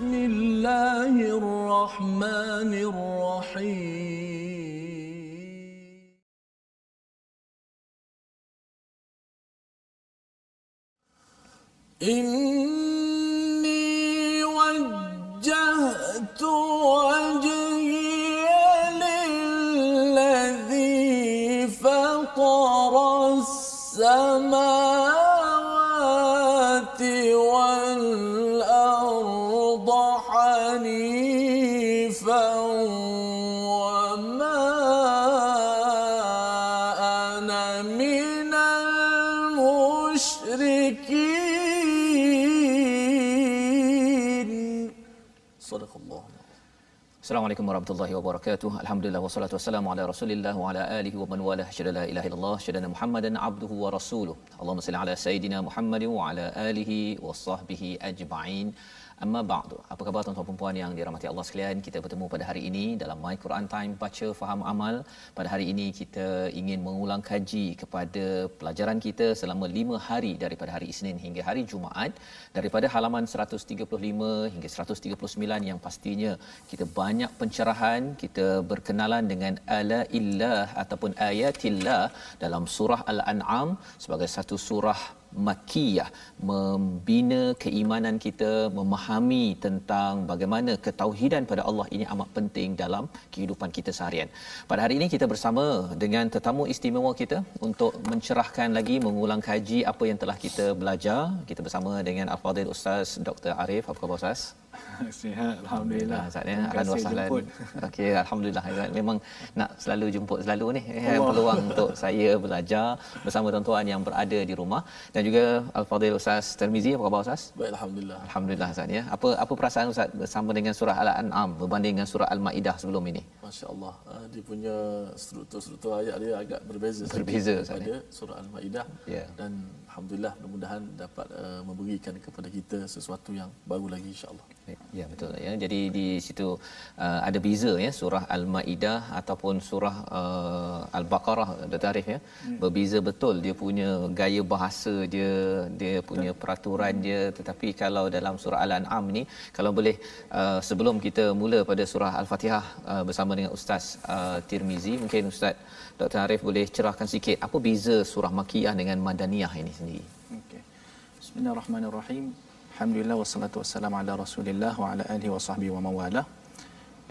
بسم الله الرحمن الرحيم. إني وجهت وجهي للذي فطر السماوات warahmatullahi wabarakatuh. Alhamdulillah wassalatu wassalamu ala Rasulillah wa ala alihi wa man walah. Syada la ilaha illallah, syada Muhammadan abduhu wa rasuluh. Allahumma salli ala sayidina Muhammadin wa ala alihi wa sahbihi ajma'in. Amma ba'du. Apa khabar tuan-tuan dan puan yang dirahmati Allah sekalian? Kita bertemu pada hari ini dalam My Quran Time baca faham amal. Pada hari ini kita ingin mengulang kaji kepada pelajaran kita selama 5 hari daripada hari Isnin hingga hari Jumaat daripada halaman 135 hingga 139 yang pastinya kita banyak pencerahan, kita berkenalan dengan ala illah ataupun ayatillah dalam surah Al-An'am sebagai satu surah makiyah membina keimanan kita memahami tentang bagaimana ketauhidan pada Allah ini amat penting dalam kehidupan kita seharian. Pada hari ini kita bersama dengan tetamu istimewa kita untuk mencerahkan lagi mengulang kaji apa yang telah kita belajar. Kita bersama dengan Al-Fadhil Ustaz Dr. Arif. Apa khabar Ustaz? Sihat alhamdulillah. Ustaz ya. Terima Ahlan wa kasih sahlan. jemput. Okey, alhamdulillah. Memang nak selalu jemput selalu ni eh, peluang untuk saya belajar bersama tuan-tuan yang berada di rumah dan juga Al-Fadhil Ustaz Tirmizi. Apa khabar Ustaz? Baik Alhamdulillah Alhamdulillah Ustaz ya. Apa apa perasaan Ustaz bersama dengan surah Al-An'am berbanding dengan surah Al-Maidah sebelum ini? Masya Allah uh, Dia punya struktur-struktur ayat dia agak berbeza Berbeza, Ustaz, daripada surah Al-Ma'idah Ya. Dan Alhamdulillah mudah-mudahan dapat uh, memberikan kepada kita sesuatu yang baru lagi insyaAllah Ya betul ya. Jadi di situ uh, ada beza ya surah Al-Maidah ataupun surah uh, Al-Baqarah Dr. Arif ya. Hmm. Berbeza betul dia punya gaya bahasa dia, dia punya peraturan dia tetapi kalau dalam surah Al-An'am ni kalau boleh uh, sebelum kita mula pada surah Al-Fatihah uh, bersama dengan Ustaz uh, Tirmizi mungkin Ustaz Dr. Arif boleh cerahkan sikit apa beza surah Makiyah dengan Madaniyah ini sendiri. Okey. Bismillahirrahmanirrahim. Alhamdulillah wassalatu wassalamu ala Rasulillah wa ala alihi wa sahbihi wa mawalah.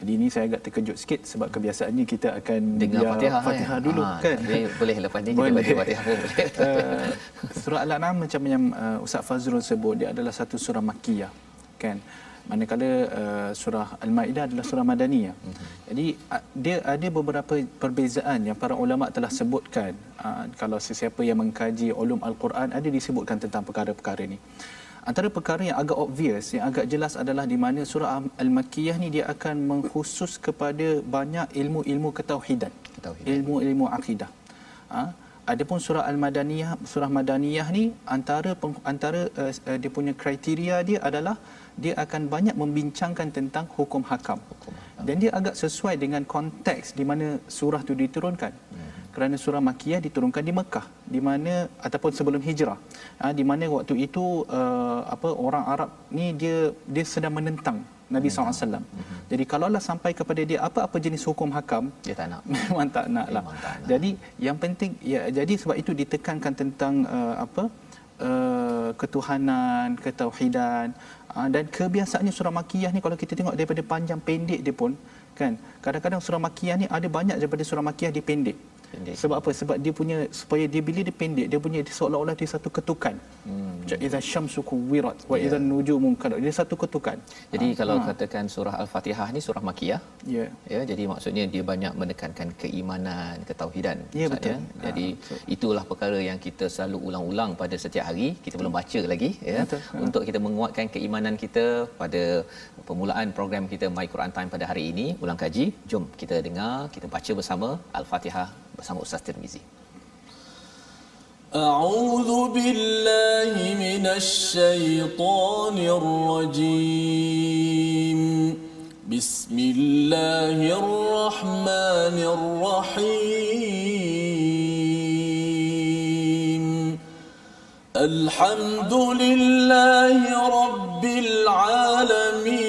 Jadi ini saya agak terkejut sikit sebab kebiasaannya kita akan Dengar Fatihah, Fatihah kan? dulu Ah, kan. Tapi boleh lepas ni kita Boleh. baca Fatihah pun boleh. Uh, surah Al-An'am macam yang uh, Ustaz Fazrul sebut dia adalah satu surah makkiyah kan manakala uh, surah Al-Maidah adalah surah madaniyah. Mhm. Jadi uh, dia ada beberapa perbezaan yang para ulama telah sebutkan uh, kalau sesiapa yang mengkaji ulum Al-Quran ada disebutkan tentang perkara-perkara ini. Antara perkara yang agak obvious, yang agak jelas adalah di mana surah Al-Makkiyah ni dia akan mengkhusus kepada banyak ilmu-ilmu ketauhidan. Ketauhidan. Ilmu-ilmu akidah. Ha? Adapun surah Al-Madaniyah, surah Madaniyah ni antara peng- antara uh, uh, dia punya kriteria dia adalah dia akan banyak membincangkan tentang hukum hakam. Hukum hakam. Dan dia agak sesuai dengan konteks di mana surah tu diturunkan. Kerana surah Makiyah diturunkan di Mekah, di mana ataupun sebelum hijrah. Ha, di mana waktu itu uh, apa orang Arab ni dia dia sedang menentang Nabi SAW. Jadi kalaulah sampai kepada dia apa-apa jenis hukum hakam, Dia tak nak. memang tak nak lah. Memang tak nak. Jadi yang penting ya jadi sebab itu ditekankan tentang uh, apa uh, ketuhanan, ketauhidan uh, dan kebiasaannya surah Makiyah ni kalau kita tengok daripada panjang pendek dia pun kan kadang-kadang surah Makiyah ni ada banyak daripada surah Makiyah dia pendek. Pendek. Sebab apa? Sebab dia punya supaya dia bila dia pendek dia punya dia seolah-olah dia satu ketukan. Hmm. Idza syamsu kuwirat wa Ya. idza nujumu kadar. Dia satu ketukan. Jadi Ah, kalau ah. katakan surah Al-Fatihah ni surah Makiyah ya. ya jadi maksudnya dia banyak menekankan keimanan ketauhidan Ya, Ustaz, betul. jadi Ha, betul. itulah perkara yang kita selalu ulang-ulang pada setiap hari kita belum baca lagi ya Betul. Ha. untuk kita menguatkan keimanan kita pada permulaan program kita My Quran Time pada hari ini ulang kaji jom kita dengar kita baca bersama Al-Fatihah bersama Ustaz Tirmizi أعوذ بالله من الشيطان الرجيم. بسم الله الرحمن الرحيم. الحمد لله رب العالمين.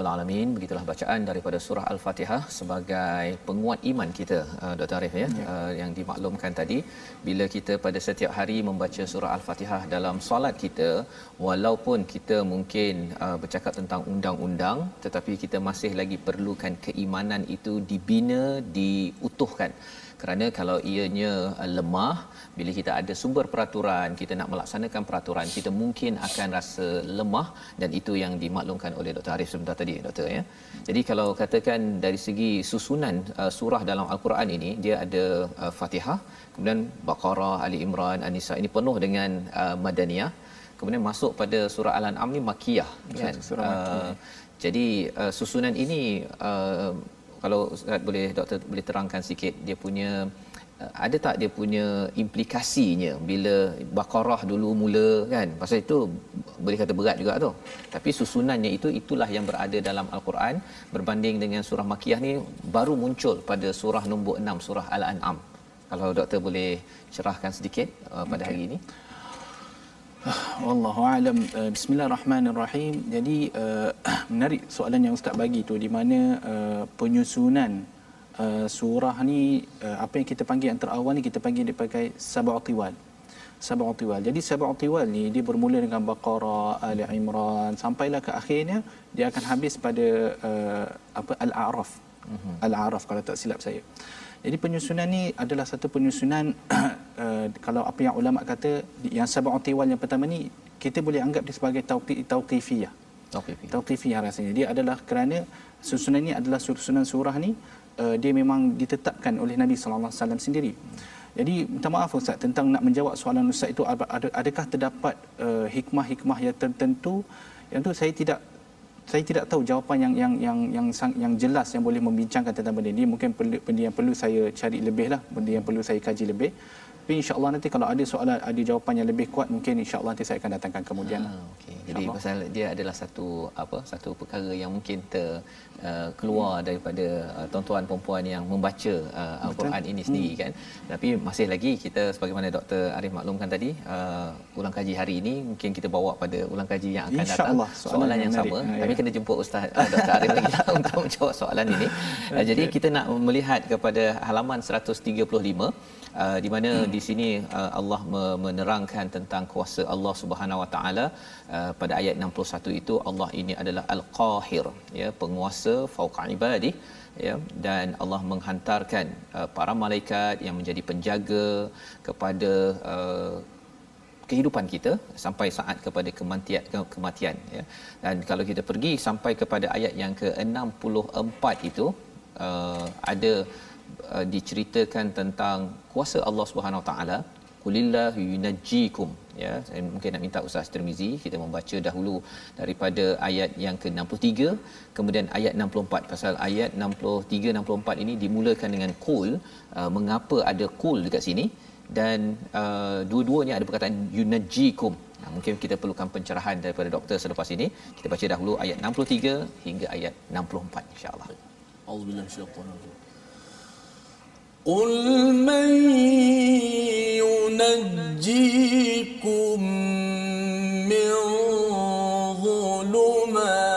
Rabbal alamin. Begitulah bacaan daripada surah Al-Fatihah sebagai penguat iman kita uh, Dr. Arif ya, ya. Uh, yang dimaklumkan tadi bila kita pada setiap hari membaca surah Al-Fatihah dalam solat kita walaupun kita mungkin uh, bercakap tentang undang-undang tetapi kita masih lagi perlukan keimanan itu dibina, diutuhkan kerana kalau ianya uh, lemah bila kita ada sumber peraturan kita nak melaksanakan peraturan kita mungkin akan rasa lemah dan itu yang dimaklumkan oleh Dr. Arif sebentar tadi doktor ya jadi kalau katakan dari segi susunan uh, surah dalam al-Quran ini dia ada uh, Fatihah kemudian Baqarah Ali Imran An-Nisa ini penuh dengan uh, madaniyah kemudian masuk pada surah Al-An'am ni makiyah kan surah. Uh, jadi uh, susunan ini uh, kalau Ustaz boleh doktor boleh terangkan sikit dia punya uh, ada tak dia punya implikasinya bila Baqarah dulu mula kan? Pasal itu boleh kata berat juga tu. Tapi susunannya itu itulah yang berada dalam al-Quran. Berbanding dengan surah Makiyah ni baru muncul pada surah nombor 6 surah Al-An'am. Kalau doktor boleh cerahkan sedikit uh, pada okay. hari ini Wallahu alam. Uh, Bismillahirrahmanirrahim. Jadi uh, menarik soalan yang ustaz bagi tu di mana uh, penyusunan uh, surah ni uh, apa yang kita panggil antara awal ni kita panggil dia pakai sab'u tiwal. Sab'u tiwal. Jadi sab'u tiwal ni dia bermula dengan Baqarah, Ali Imran sampailah ke akhirnya dia akan habis pada uh, apa Al-A'raf. Uh-huh. Al-A'raf kalau tak silap saya. Jadi penyusunan ni adalah satu penyusunan uh, kalau apa yang ulama kata yang sab'u tiwal yang pertama ni kita boleh anggap dia sebagai tauqifiyah. Tauqifiyah. Tauqifiyah rasanya. Dia adalah kerana susunan ni adalah susunan surah ni uh, dia memang ditetapkan oleh Nabi sallallahu alaihi wasallam sendiri. Jadi minta maaf Ustaz tentang nak menjawab soalan Ustaz itu adakah terdapat uh, hikmah-hikmah yang tertentu yang tu saya tidak saya tidak tahu jawapan yang yang yang yang yang, yang jelas yang boleh membincangkan tentang benda ini. Mungkin benda yang perlu saya cari lebih lah benda yang perlu saya kaji lebih tapi insyaallah nanti kalau ada soalan ada jawapan yang lebih kuat mungkin insyaallah nanti saya akan datangkan kemudian ha, okay. jadi pasal dia adalah satu apa satu perkara yang mungkin ter uh, keluar hmm. daripada uh, tuan-tuan perempuan yang membaca uh, al-Quran ini sendiri hmm. kan tapi masih lagi kita sebagaimana Dr Arif maklumkan tadi uh, ulang kaji hari ini mungkin kita bawa pada ulang kaji yang akan datang soalan, soalan yang, yang sama ha, tapi ya. kena jemput ustaz uh, Dr Arif lagi lah untuk menjawab soalan ini okay. jadi kita nak melihat kepada halaman 135 Uh, di mana hmm. di sini uh, Allah menerangkan tentang kuasa Allah Subhanahu Wa Taala uh, pada ayat 61 itu Allah ini adalah al-qahir ya penguasa fauqa ibadi ya dan Allah menghantarkan uh, para malaikat yang menjadi penjaga kepada uh, kehidupan kita sampai saat kepada kematian kematian ya dan kalau kita pergi sampai kepada ayat yang ke-64 itu uh, ada uh, diceritakan tentang kuasa Allah Subhanahu taala kulillahu yunajjikum ya saya mungkin nak minta Ustaz Tirmizi kita membaca dahulu daripada ayat yang ke-63 kemudian ayat 64 pasal ayat 63 64 ini dimulakan dengan kul uh, mengapa ada kul dekat sini dan uh, dua-duanya ada perkataan yunajjikum Nah, mungkin kita perlukan pencerahan daripada doktor selepas ini. Kita baca dahulu ayat 63 hingga ayat 64 insya-Allah. Auzubillahi minasyaitonir rajim. قل من ينجيكم من ظلمات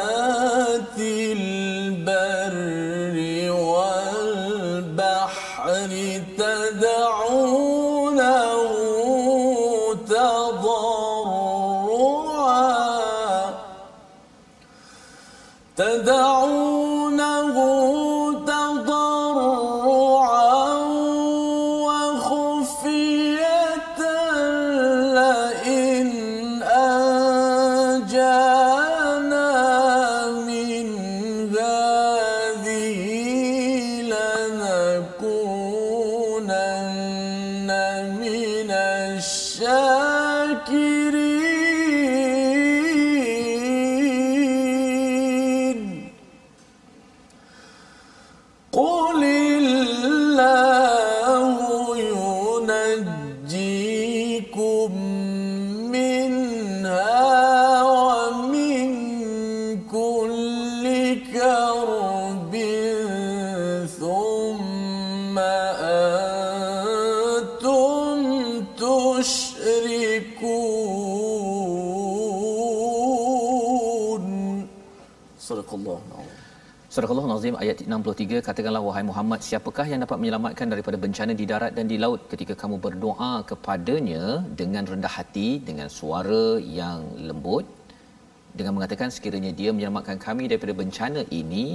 ayat 63 katakanlah wahai Muhammad siapakah yang dapat menyelamatkan daripada bencana di darat dan di laut ketika kamu berdoa kepadanya dengan rendah hati dengan suara yang lembut dengan mengatakan sekiranya dia menyelamatkan kami daripada bencana ini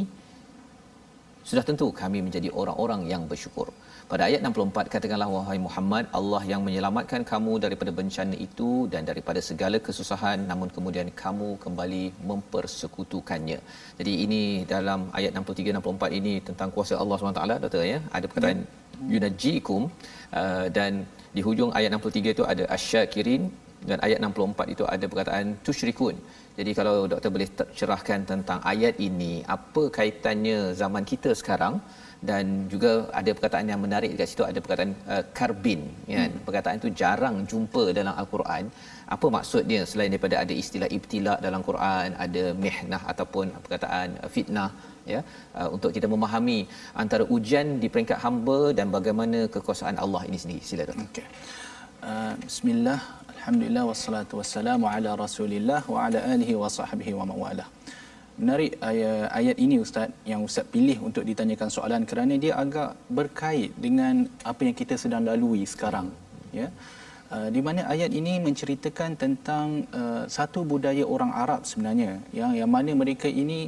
sudah tentu kami menjadi orang-orang yang bersyukur. Pada ayat 64 katakanlah wahai Muhammad Allah yang menyelamatkan kamu daripada bencana itu dan daripada segala kesusahan namun kemudian kamu kembali mempersekutukannya. Jadi ini dalam ayat 63 64 ini tentang kuasa Allah SWT doktor ya. Ada perkataan ya. yunajikum uh, dan di hujung ayat 63 itu ada asyakirin dan ayat 64 itu ada perkataan tusyrikun. Jadi kalau doktor boleh cerahkan tentang ayat ini apa kaitannya zaman kita sekarang? Dan juga ada perkataan yang menarik dekat situ ada perkataan uh, karbin ya. Hmm. perkataan itu jarang jumpa dalam al-Quran. Apa maksudnya selain daripada ada istilah ibtila dalam Quran ada mihnah ataupun perkataan uh, fitnah ya. Uh, untuk kita memahami antara ujian di peringkat hamba dan bagaimana kekuasaan Allah ini sendiri. Sila doktor. Okey. Uh, bismillah alhamdulillah wassalatu wassalamu ala rasulillah wa ala alihi wa sahbihi wa mawalah. Menarik ayat, ayat ini ustaz yang ustaz pilih untuk ditanyakan soalan kerana dia agak berkait dengan apa yang kita sedang lalui sekarang ya. Uh, di mana ayat ini menceritakan tentang uh, satu budaya orang Arab sebenarnya yang yang mana mereka ini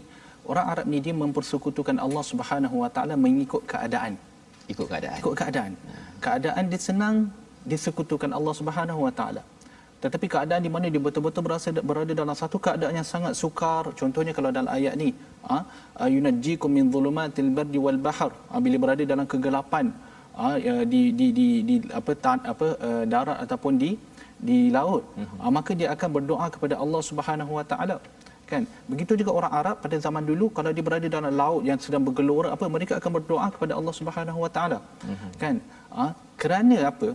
orang Arab ni dia mempersekutukan Allah Subhanahu Wa Taala mengikut keadaan. Ikut keadaan. Ikut keadaan. Keadaan dia senang disekutukan Allah Subhanahu Wa Taala tetapi keadaan di mana dia betul-betul berasa berada dalam satu keadaan yang sangat sukar. Contohnya kalau dalam ayat ni ah yunajjikum min dhulumatil bardi wal bahr. Ha, bila berada dalam kegelapan ha, di di di di apa tan, apa uh, darat ataupun di di laut. Ha, maka dia akan berdoa kepada Allah Subhanahu wa taala. Kan? Begitu juga orang Arab pada zaman dulu kalau dia berada dalam laut yang sedang bergelora apa mereka akan berdoa kepada Allah Subhanahu wa taala. Kan? Ha, kerana apa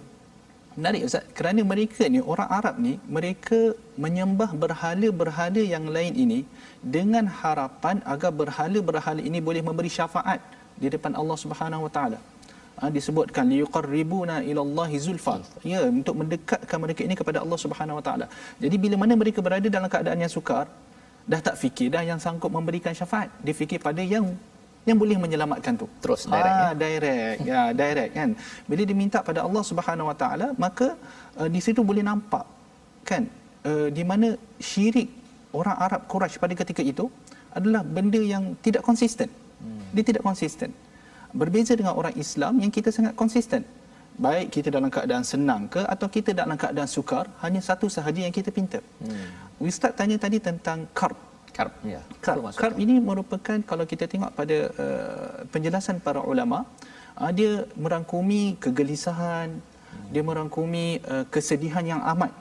Menarik Ustaz, kerana mereka ni, orang Arab ni, mereka menyembah berhala-berhala yang lain ini dengan harapan agar berhala-berhala ini boleh memberi syafaat di depan Allah Subhanahu Wa Taala. Ha, disebutkan liqarribuna ila Allah zulfa. Ya, untuk mendekatkan mereka ini kepada Allah Subhanahu Wa Taala. Jadi bila mana mereka berada dalam keadaan yang sukar, dah tak fikir dah yang sanggup memberikan syafaat. Dia fikir pada yang yang boleh menyelamatkan tu. Terus direct ha, ya? direct. Ya direct kan? Bila diminta pada Allah Subhanahu Wa Taala maka uh, di situ boleh nampak kan? Uh, di mana syirik orang Arab Quraisy pada ketika itu adalah benda yang tidak konsisten. Hmm. dia tidak konsisten. Berbeza dengan orang Islam yang kita sangat konsisten. Baik kita dalam keadaan senang ke atau kita dalam keadaan sukar hanya satu sahaja yang kita pinta. Hmm. Ustaz tanya tadi tentang karb karb ya karb, karb ini merupakan kalau kita tengok pada uh, penjelasan para ulama uh, dia merangkumi kegelisahan hmm. dia merangkumi uh, kesedihan yang amat.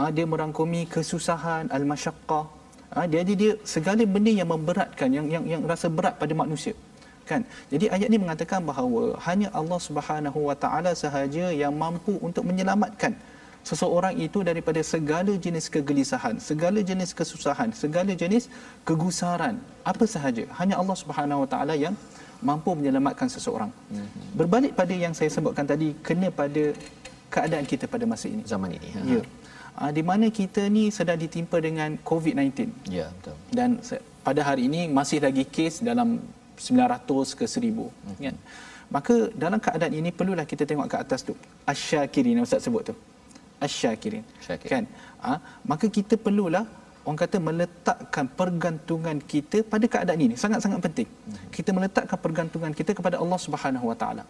Uh, dia merangkumi kesusahan al-masyaqqah. Uh, jadi dia segala benda yang memberatkan yang yang yang rasa berat pada manusia. Kan? Jadi ayat ini mengatakan bahawa hanya Allah Subhanahu wa taala sahaja yang mampu untuk menyelamatkan seseorang itu daripada segala jenis kegelisahan, segala jenis kesusahan, segala jenis kegusaran, apa sahaja. Hanya Allah Subhanahu Wa Taala yang mampu menyelamatkan seseorang. Mhm. Berbalik pada yang saya sebutkan tadi, kena pada keadaan kita pada masa ini. Zaman ini. Ha. Ya. Ha, di mana kita ni sedang ditimpa dengan COVID-19. Ya, betul. Dan pada hari ini masih lagi kes dalam 900 ke 1000. Hmm. Kan? Maka dalam keadaan ini perlulah kita tengok ke atas tu. Asyakirin yang Ustaz sebut tu asyakirin kan ha? maka kita perlulah orang kata meletakkan pergantungan kita pada keadaan ini sangat-sangat penting hmm. kita meletakkan pergantungan kita kepada Allah Subhanahu Wa Taala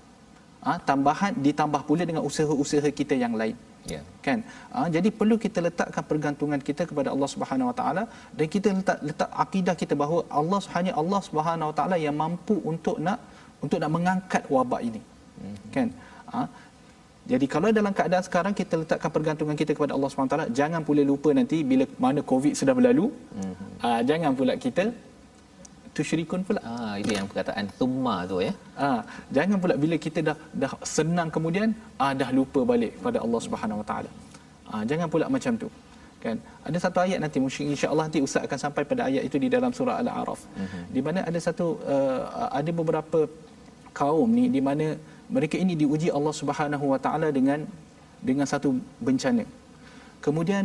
ha? tambahan ditambah pula dengan usaha-usaha kita yang lain yeah. kan ha? jadi perlu kita letakkan pergantungan kita kepada Allah Subhanahu Wa Taala dan kita letak letak akidah kita bahawa Allah hanya Allah Subhanahu Wa Taala yang mampu untuk nak untuk nak mengangkat wabak ini hmm. kan ha? Jadi kalau dalam keadaan sekarang kita letakkan pergantungan kita kepada Allah SWT, jangan pula lupa nanti bila mana COVID sudah berlalu, mm-hmm. uh, jangan pula kita tusyrikun pula. Ah, itu yang perkataan thumma tu ya. Ah, jangan pula bila kita dah dah senang kemudian ah, dah lupa balik kepada Allah Subhanahu Wa Taala. Ah, jangan pula macam tu. Kan? Ada satu ayat nanti insya-Allah nanti Ustaz akan sampai pada ayat itu di dalam surah Al-A'raf. Mm-hmm. Di mana ada satu uh, ada beberapa kaum ni di mana mereka ini diuji Allah Subhanahu Wa Taala dengan dengan satu bencana. Kemudian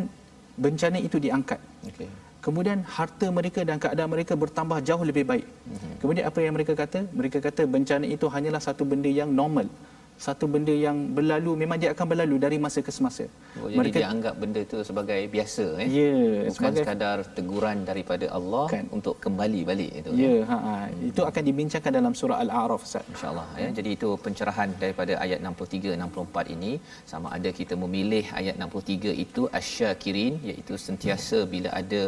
bencana itu diangkat. Okay. kemudian harta mereka dan keadaan mereka bertambah jauh lebih baik. Kemudian apa yang mereka kata? Mereka kata bencana itu hanyalah satu benda yang normal satu benda yang berlalu memang dia akan berlalu dari masa ke semasa. Oh, jadi mereka dia anggap benda itu sebagai biasa eh. Ya, bukan sebagai, sekadar teguran daripada Allah kan. untuk kembali balik itu. Ya, eh. ha, ha. itu akan dibincangkan dalam surah Al-A'raf Ustaz. Insya-Allah ya. Jadi itu pencerahan daripada ayat 63 64 ini sama ada kita memilih ayat 63 itu asyakirin iaitu sentiasa bila ada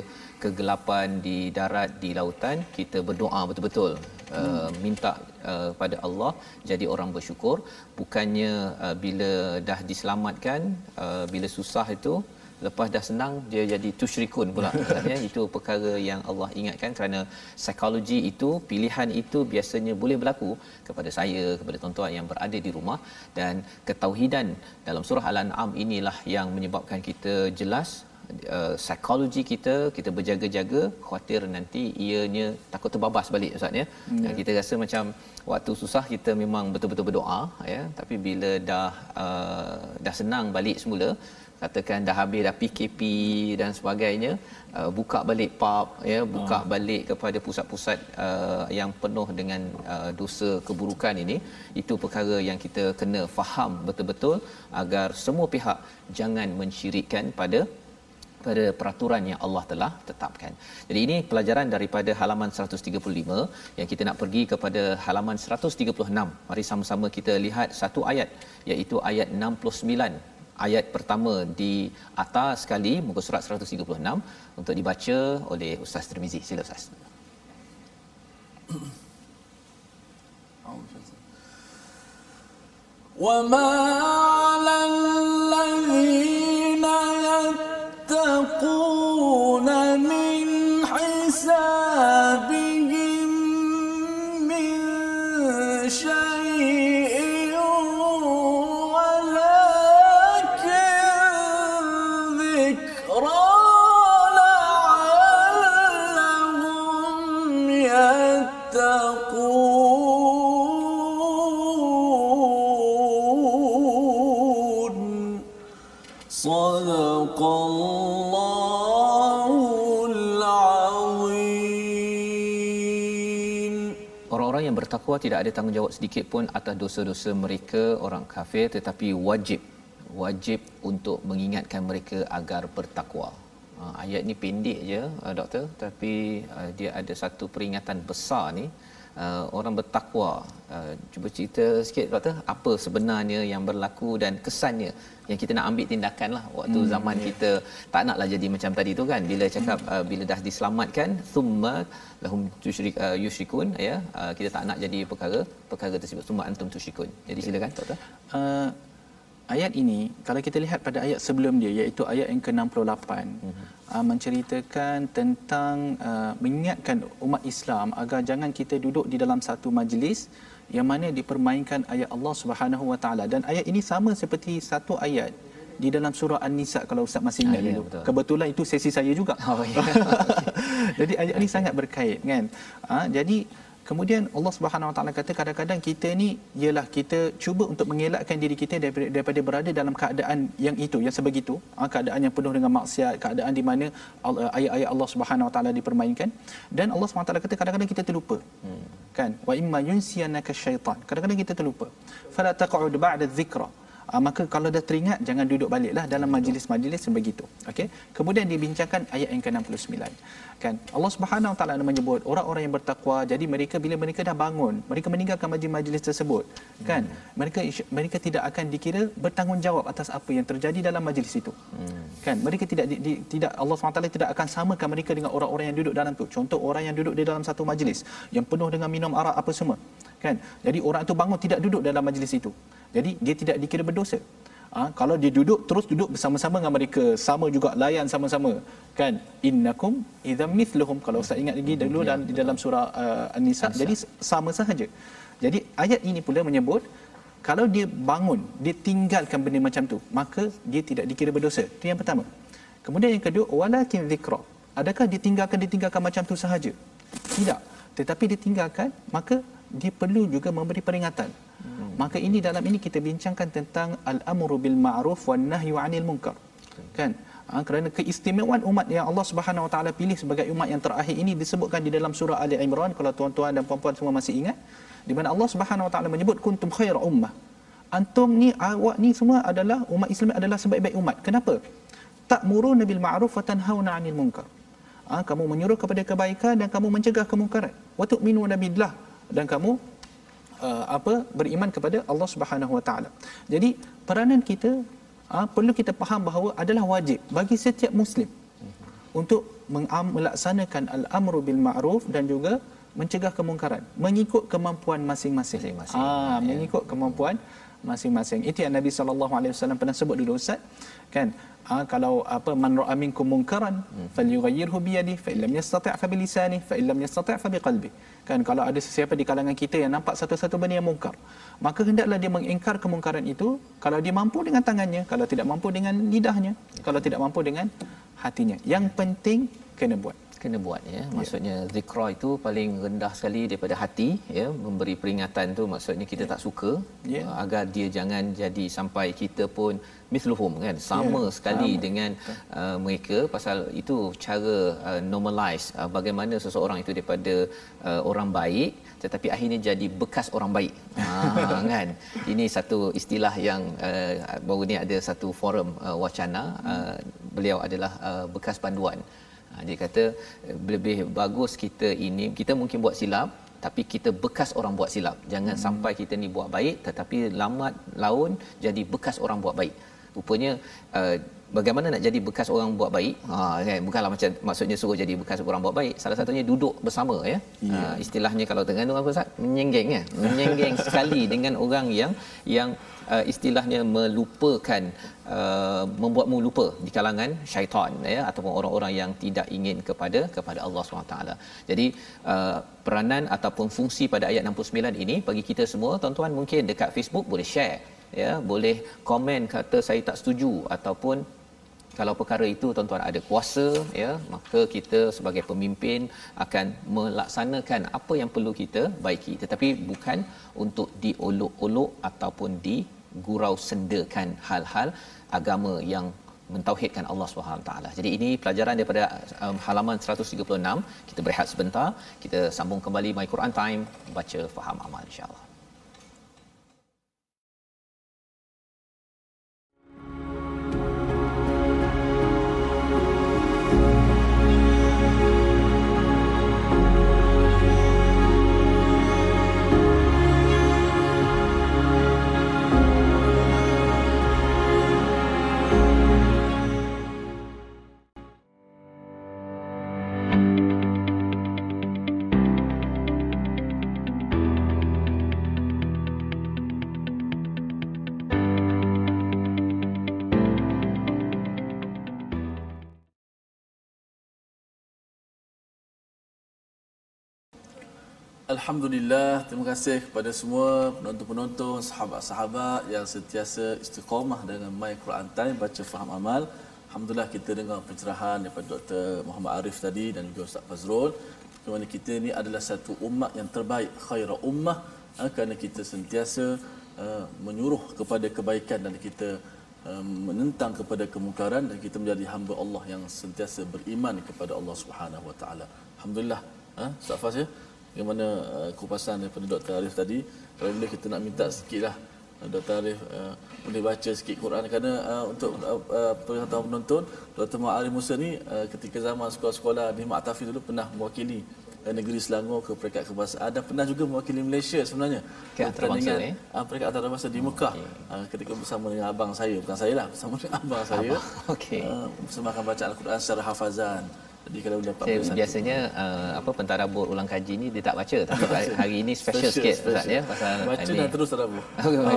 kegelapan di darat di lautan kita berdoa betul-betul uh, minta uh, pada Allah jadi orang bersyukur. Bukannya uh, bila dah diselamatkan uh, bila susah itu lepas dah senang dia jadi tusyrikun pula. Katanya itu perkara yang Allah ingatkan kerana psikologi itu pilihan itu biasanya boleh berlaku kepada saya kepada tuan-tuan yang berada di rumah. Dan ketauhidan dalam surah al-an'am inilah yang menyebabkan kita jelas uh, psikologi kita kita berjaga-jaga khuatir nanti ianya takut terbabas balik ustaz ya yeah. kita rasa macam waktu susah kita memang betul-betul berdoa ya tapi bila dah uh, dah senang balik semula katakan dah habis dah PKP dan sebagainya uh, buka balik pub ya buka oh. balik kepada pusat-pusat uh, yang penuh dengan uh, dosa keburukan ini itu perkara yang kita kena faham betul-betul agar semua pihak jangan mensyirikkan pada pada peraturan yang Allah telah tetapkan. Jadi ini pelajaran daripada halaman 135 yang kita nak pergi kepada halaman 136. Mari sama-sama kita lihat satu ayat iaitu ayat 69 ayat pertama di atas sekali muka surat 136 untuk dibaca oleh Ustaz Tirmizi. Sila Ustaz. وما على الذين Bertakwa tidak ada tanggungjawab sedikit pun atas dosa-dosa mereka orang kafir tetapi wajib wajib untuk mengingatkan mereka agar bertakwa. Uh, ayat ni pendek je uh, doktor tapi uh, dia ada satu peringatan besar ni uh, orang bertakwa. Uh, cuba cerita sikit doktor apa sebenarnya yang berlaku dan kesannya yang kita nak ambil tindakan lah waktu hmm, zaman yeah. kita tak naklah jadi macam tadi tu kan bila cakap hmm. uh, bila dah diselamatkan thumma lahum tusyrik uh, yusyrikun ya uh, kita tak nak jadi perkara perkara tersebut thumma antum tusyrikun jadi silakan doktor uh, ayat ini kalau kita lihat pada ayat sebelum dia iaitu ayat yang ke-68 hmm. uh, menceritakan tentang uh, mengingatkan umat Islam agar jangan kita duduk di dalam satu majlis yang mana dipermainkan ayat Allah Subhanahu Wa Taala dan ayat ini sama seperti satu ayat di dalam surah An-Nisa kalau ustaz masih ingat ah, ya, dulu. Betul. Kebetulan itu sesi saya juga. Oh, ya. jadi ayat ini sangat berkait kan. Ha, jadi Kemudian Allah Subhanahu Wa Taala kata kadang-kadang kita ni ialah kita cuba untuk mengelakkan diri kita daripada, daripada berada dalam keadaan yang itu yang sebegitu, ha, keadaan yang penuh dengan maksiat, keadaan di mana ayat-ayat Allah Subhanahu Wa Taala dipermainkan dan Allah Subhanahu Wa Taala kata kadang-kadang kita terlupa. Hmm. Kan? Wa imma yunsiyanaka syaitan. Kadang-kadang kita terlupa. Fala taq'ud ba'da dzikra. Uh, maka kalau dah teringat jangan duduk baliklah dalam majlis-majlis sebegitu. Okey. Kemudian dibincangkan ayat yang ke-69. Kan? Allah Subhanahu Wa Taala menyebut orang-orang yang bertakwa jadi mereka bila mereka dah bangun mereka meninggalkan majlis-majlis tersebut. Kan? Hmm. mereka mereka tidak akan dikira bertanggungjawab atas apa yang terjadi dalam majlis itu. Hmm. kan? Mereka tidak di, di, tidak Allah Subhanahu Wa Taala tidak akan samakan mereka dengan orang-orang yang duduk dalam tu. Contoh orang yang duduk di dalam satu majlis yang penuh dengan minum arak apa semua. Kan? Jadi orang itu bangun tidak duduk dalam majlis itu jadi dia tidak dikira berdosa. Ha, kalau dia duduk terus duduk bersama-sama dengan mereka sama juga layan sama-sama kan? Innakum idzam mithluhum. Kalau saya ingat lagi dulu ya, dan di dalam surah uh, an-nisa. jadi sama sahaja. Jadi ayat ini pula menyebut kalau dia bangun dia tinggalkan benda macam tu maka dia tidak dikira berdosa. Itu yang pertama. Kemudian yang kedua walakin zikra. Adakah dia tinggalkan dia tinggalkan macam tu sahaja? Tidak. Tetapi dia tinggalkan maka dia perlu juga memberi peringatan. Maka ini dalam ini kita bincangkan tentang al-amru bil ma'ruf wan nahyu 'anil munkar kan Ha, kerana keistimewaan umat yang Allah Subhanahu Wa Taala pilih sebagai umat yang terakhir ini disebutkan di dalam surah Ali Imran kalau tuan-tuan dan puan-puan semua masih ingat di mana Allah Subhanahu Wa Taala menyebut kuntum khaira ummah. Antum ni awak ni semua adalah umat Islam adalah sebaik-baik umat. Kenapa? Tak Ta'muruna bil ma'ruf wa tanhauna 'anil munkar. Ha, kamu menyuruh kepada kebaikan dan kamu mencegah kemungkaran. Wa tu'minuna billah dan kamu uh, apa beriman kepada Allah Subhanahu Wa Taala. Jadi peranan kita uh, perlu kita faham bahawa adalah wajib bagi setiap muslim untuk melaksanakan al-amru bil ma'ruf dan juga mencegah kemungkaran mengikut kemampuan masing-masing. Masing-masing. Ah, ya. mengikut kemampuan masing-masing. Itu yang Nabi sallallahu alaihi wasallam pernah sebut dulu Ustaz. Kan? Ha, kalau apa man ra'a minkum munkaran hmm. falyughayyirhu bi yadihi fa illam yastati' fa bi lisanihi fa illam yastati' fa bi qalbi. Kan kalau ada sesiapa di kalangan kita yang nampak satu-satu benda yang mungkar, maka hendaklah dia mengingkar kemungkaran itu kalau dia mampu dengan tangannya, kalau tidak mampu dengan lidahnya, kalau tidak mampu dengan hatinya. Yang penting kena buat kena buat ya maksudnya yeah. zikra itu paling rendah sekali daripada hati ya memberi peringatan tu maksudnya kita yeah. tak suka yeah. Uh, agar dia jangan jadi sampai kita pun misluhum kan sama yeah. sekali sama. dengan uh, mereka pasal itu cara uh, normalize uh, bagaimana seseorang itu daripada uh, orang baik tetapi akhirnya jadi bekas orang baik ha kan ini satu istilah yang uh, baru ni ada satu forum uh, wacana uh, beliau adalah uh, bekas panduan dia kata eh, lebih bagus kita ini kita mungkin buat silap tapi kita bekas orang buat silap. Jangan hmm. sampai kita ni buat baik tetapi lambat laun jadi bekas orang buat baik. Rupanya uh, bagaimana nak jadi bekas orang buat baik? Ha kan bukanlah macam maksudnya suruh jadi bekas orang buat baik. Salah satunya duduk bersama ya. Yeah. Uh, istilahnya kalau Terengganu apa Ustaz? Menyenggeng ya. Menyenggeng sekali dengan orang yang yang uh, istilahnya melupakan uh, membuatmu lupa di kalangan syaitan ya ataupun orang-orang yang tidak ingin kepada kepada Allah SWT. Jadi uh, peranan ataupun fungsi pada ayat 69 ini bagi kita semua tuan-tuan mungkin dekat Facebook boleh share ya boleh komen kata saya tak setuju ataupun kalau perkara itu tuan-tuan ada kuasa ya maka kita sebagai pemimpin akan melaksanakan apa yang perlu kita baiki tetapi bukan untuk diolok-olok ataupun di gurau sendakan hal-hal agama yang mentauhidkan Allah Subhanahu taala. Jadi ini pelajaran daripada um, halaman 136. Kita berehat sebentar. Kita sambung kembali My Quran Time baca faham amal insya-Allah. Alhamdulillah, terima kasih kepada semua penonton-penonton, sahabat-sahabat yang sentiasa istiqamah dengan My Quran Time, baca faham amal. Alhamdulillah kita dengar pencerahan daripada Dr. Muhammad Arif tadi dan juga Ustaz Fazrul. Kerana kita ni adalah satu umat yang terbaik, khaira ummah. Ha, kerana kita sentiasa uh, menyuruh kepada kebaikan dan kita uh, menentang kepada kemungkaran dan kita menjadi hamba Allah yang sentiasa beriman kepada Allah Subhanahu Wa Taala. Alhamdulillah. Ha, Ustaz Faz ya? Bagaimana uh, kupasan daripada Dr. Arif tadi kalau boleh kita nak minta sikit lah uh, Dr. Arif uh, boleh baca sikit Quran kerana uh, untuk uh, uh, penonton Dr. Muhammad Musa ni uh, ketika zaman sekolah-sekolah di Mak Tafi dulu pernah mewakili uh, negeri Selangor ke peringkat kebangsaan dan pernah juga mewakili Malaysia sebenarnya ke antarabangsa eh uh, peringkat antarabangsa di Mekah okay. uh, ketika bersama dengan abang saya bukan saya lah bersama dengan abang saya okey uh, bersama baca al-Quran secara hafazan jadi kalau dapat saya biasanya uh, apa pentadabur ulang kaji ni dia tak baca tapi hari ini special, special sikit Ustaz ya pasal baca ini. dan terus tadabbur.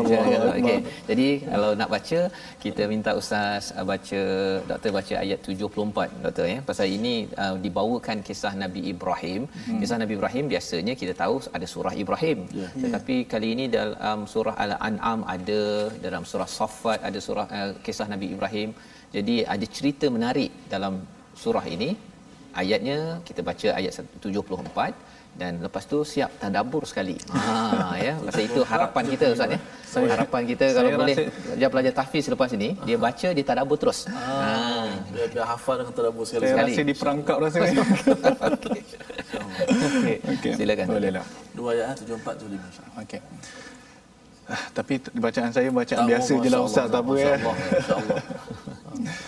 Okey. Jadi kalau nak baca kita minta Ustaz uh, baca doktor baca ayat 74 doktor ya pasal ini uh, dibawakan kisah Nabi Ibrahim. Hmm. Kisah Nabi Ibrahim biasanya kita tahu ada surah Ibrahim. Yeah. Tetapi yeah. kali ini dalam surah Al-An'am ada dalam surah Saffat ada surah uh, kisah Nabi Ibrahim. Jadi ada cerita menarik dalam surah ini ayatnya kita baca ayat 74 dan lepas tu siap tadabbur sekali. Ha ya, pasal itu harapan kita ustaz ya. Harapan kita kalau boleh pelajar pelajar tahfiz selepas ini dia baca dia tadabbur terus. Ha biar, biar hafal dengan tadabbur sekali. Saya Sekali. rasa diperangkap rasanya. Okey. Okey. Silakan. Bolehlah. Dua ayat eh, tujuh empat tujuh lima. insya-Allah. Okey. Ah, tapi bacaan saya bacaan biasa je lah Ustaz, tak apa ya. Allah, Masya Allah.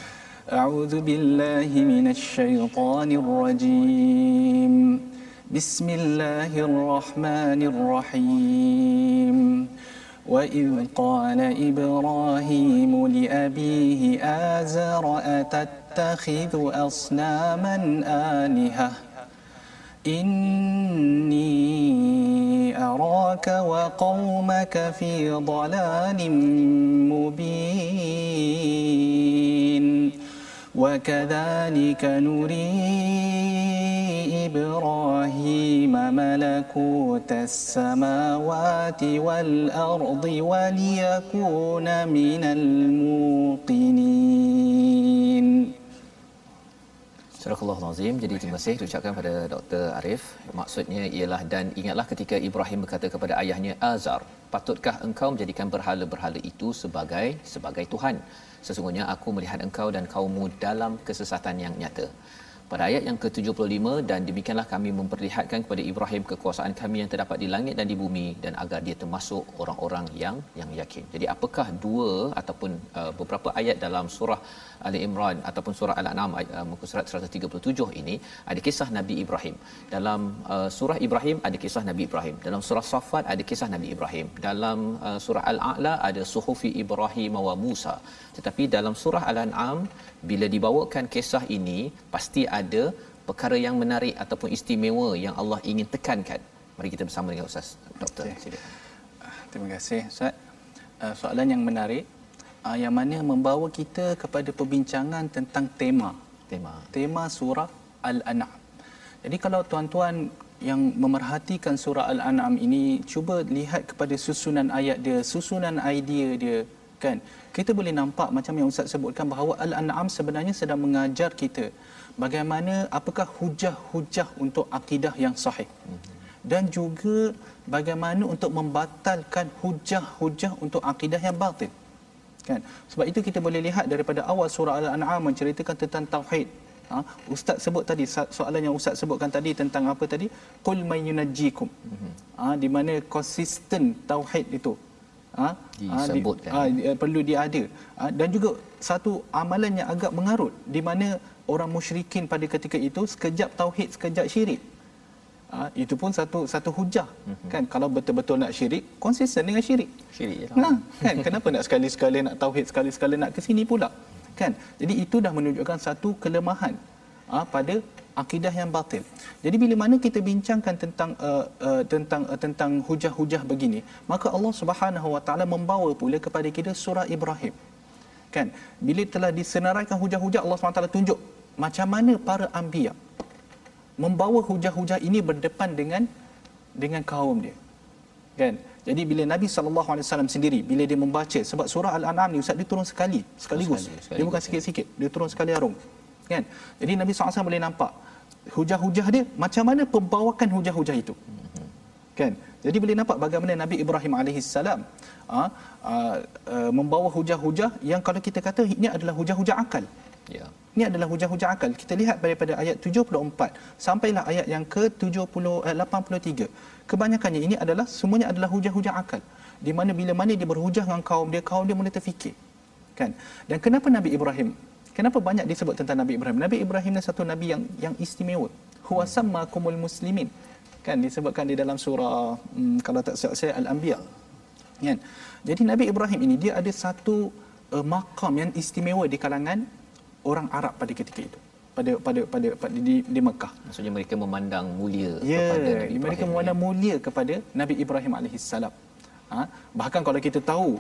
أعوذ بالله من الشيطان الرجيم. بسم الله الرحمن الرحيم. وإذ قال إبراهيم لأبيه آزر أتتخذ أصناما آلهة؟ إني أراك وقومك في ضلال مبين. وكذلك نري إبراهيم ملكوت السماوات والأرض وليكون من الموقنين Surah Al-Azim. Jadi terima kasih diucapkan pada Dr. Arif. Maksudnya ialah dan ingatlah ketika Ibrahim berkata kepada ayahnya Azar, patutkah engkau menjadikan berhala-berhala itu sebagai sebagai tuhan? Sesungguhnya aku melihat engkau dan kaummu dalam kesesatan yang nyata. Pada ayat yang ke-75 dan demikianlah kami memperlihatkan kepada Ibrahim kekuasaan kami yang terdapat di langit dan di bumi dan agar dia termasuk orang-orang yang yang yakin. Jadi apakah dua ataupun uh, beberapa ayat dalam surah Ali Imran ataupun surah Al-An'am uh, muka surat 137 ini ada kisah Nabi Ibrahim. Dalam uh, surah Ibrahim ada kisah Nabi Ibrahim. Dalam surah Safat ada kisah Nabi Ibrahim. Dalam uh, surah Al-A'la ada suhufi Ibrahim wa Musa. Tetapi dalam surah Al-An'am bila dibawakan kisah ini pasti ada perkara yang menarik ataupun istimewa yang Allah ingin tekankan. Mari kita bersama dengan Ustaz Doktor. Silakan. Ah, Terima kasih Ustaz. Uh, soalan yang menarik uh, yang mana membawa kita kepada perbincangan tentang tema. Tema. Tema surah Al-An'am. Jadi kalau tuan-tuan yang memerhatikan surah Al-An'am ini cuba lihat kepada susunan ayat dia, susunan idea dia kan. Kita boleh nampak macam yang Ustaz sebutkan bahawa Al-An'am sebenarnya sedang mengajar kita bagaimana apakah hujah-hujah untuk akidah yang sahih. Dan juga bagaimana untuk membatalkan hujah-hujah untuk akidah yang batil. Kan? Sebab itu kita boleh lihat daripada awal surah Al-An'am menceritakan tentang tauhid. Ha? Ustaz sebut tadi soalan yang Ustaz sebutkan tadi tentang apa tadi? Qul may yunajjikum. Ha, di mana konsisten tauhid itu. Ha? Ha, di- Disebutkan. ha, di- eh, perlu dia ada. Ha, dan juga satu amalan yang agak mengarut di mana orang musyrikin pada ketika itu sekejap tauhid, sekejap syirik. Ha, itu pun satu satu hujah kan kalau betul-betul nak syirik konsisten dengan syirik Syirik je lah. Nah, kan kenapa nak sekali-sekala nak tauhid sekali-sekala nak ke sini pula? Kan? Jadi itu dah menunjukkan satu kelemahan ah, pada akidah yang batil. Jadi bila mana kita bincangkan tentang uh, uh, tentang uh, tentang hujah-hujah begini, maka Allah Subhanahu Wa Taala membawa pula kepada kita surah Ibrahim. Kan? Bila telah disenaraikan hujah-hujah Allah Subhanahu Wa Taala tunjuk macam mana para anbiya membawa hujah-hujah ini berdepan dengan dengan kaum dia. Kan? Jadi bila Nabi sallallahu alaihi wasallam sendiri bila dia membaca sebab surah Al-An'am ni ustaz dia turun sekali sekaligus. Sekali, Dia sekaligus, bukan sikit-sikit, dia turun sekali arung. Kan? Jadi Nabi SAW boleh nampak hujah-hujah dia macam mana pembawakan hujah-hujah itu. Kan? Jadi boleh nampak bagaimana Nabi Ibrahim alaihissalam ah, ah, ah, membawa hujah-hujah yang kalau kita kata ini adalah hujah-hujah akal. Ya. Ini adalah hujah-hujah akal. Kita lihat daripada ayat 74 sampailah ayat yang ke-70 eh, 83. Kebanyakannya ini adalah semuanya adalah hujah-hujah akal. Di mana bila mana dia berhujah dengan kaum dia, kaum dia mula terfikir. Kan? Dan kenapa Nabi Ibrahim? Kenapa banyak disebut tentang Nabi Ibrahim? Nabi Ibrahim ni satu nabi yang yang istimewa. Huwa sammakumul muslimin. Kan disebutkan di dalam surah hmm, kalau tak silap saya Al-Anbiya. Kan? Jadi Nabi Ibrahim ini dia ada satu uh, makam yang istimewa di kalangan orang Arab pada ketika itu. Pada pada pada, pada di, di Mekah. Maksudnya mereka memandang mulia Ya, kepada Nabi mereka Ibrahim memandang mulia kepada Nabi Ibrahim alaihissalam. Ha? Bahkan kalau kita tahu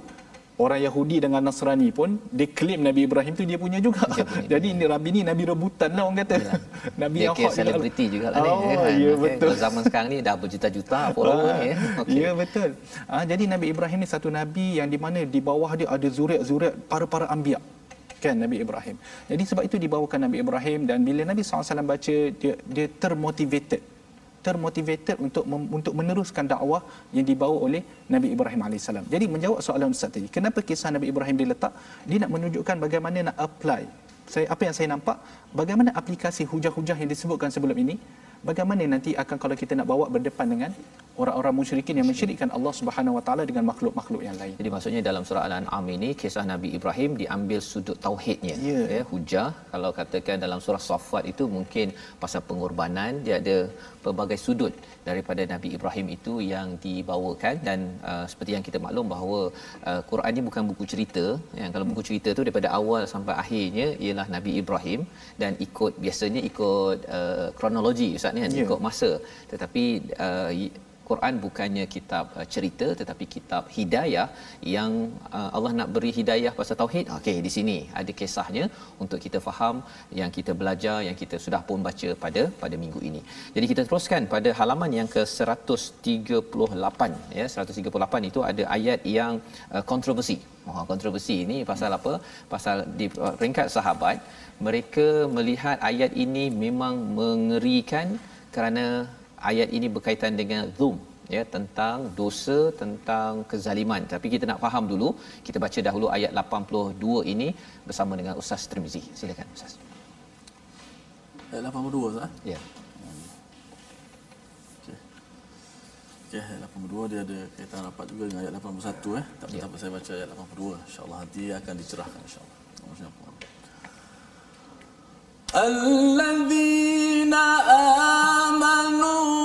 orang Yahudi dengan Nasrani pun dia claim Nabi Ibrahim tu dia punya juga. Dia punya. Jadi ni Nabi ni Nabi rebutan lah orang kata. Nabi Dia yang kira hot selebriti juga lah ni. Oh, kan? ya betul. Kalau zaman sekarang ni dah berjuta-juta follower Ah, ni. ya. Okey. Ya betul. Ah, jadi Nabi Ibrahim ni satu nabi yang di mana di bawah dia ada zuriat-zuriat para-para anbiya. Kan Nabi Ibrahim. Jadi sebab itu dibawakan Nabi Ibrahim dan bila Nabi SAW baca dia dia termotivated termotivated untuk mem, untuk meneruskan dakwah yang dibawa oleh Nabi Ibrahim alaihissalam. Jadi menjawab soalan Ustaz tadi, kenapa kisah Nabi Ibrahim diletak? Dia nak menunjukkan bagaimana nak apply saya apa yang saya nampak bagaimana aplikasi hujah-hujah yang disebutkan sebelum ini bagaimana nanti akan kalau kita nak bawa berdepan dengan orang-orang musyrikin yang mensyirikkan Allah Subhanahu Wa Taala dengan makhluk-makhluk yang lain. Jadi maksudnya dalam surah Al-An'am ini kisah Nabi Ibrahim diambil sudut tauhidnya. Ya. ya hujah kalau katakan dalam surah Saffat itu mungkin pasal pengorbanan dia ada pelbagai sudut daripada Nabi Ibrahim itu yang dibawakan dan uh, seperti yang kita maklum bahawa uh, Quran ini bukan buku cerita yang kalau buku cerita tu daripada awal sampai akhirnya ialah Nabi Ibrahim dan ikut biasanya ikut uh, kronologi ustaz ni kan Ya. ikut masa tetapi uh, Quran bukannya kitab uh, cerita tetapi kitab hidayah yang uh, Allah nak beri hidayah pasal tauhid. Okey di sini ada kisahnya untuk kita faham yang kita belajar yang kita sudah pun baca pada pada minggu ini. Jadi kita teruskan pada halaman yang ke 138 ya 138 itu ada ayat yang uh, kontroversi. Oh, kontroversi ini pasal apa? Pasal di uh, peringkat sahabat mereka melihat ayat ini memang mengerikan kerana ayat ini berkaitan dengan zoom ya tentang dosa tentang kezaliman tapi kita nak faham dulu kita baca dahulu ayat 82 ini bersama dengan Ustaz Tirmizi silakan Ustaz Ayat 82 Ustaz. ya Okey. Okey, ayat 82 dia ada kaitan rapat juga dengan ayat 81 eh. Tak apa, Ya. tak apa saya baca ayat 82. Insya-Allah nanti akan dicerahkan insya-Allah. Insya-Allah. الذين آمنوا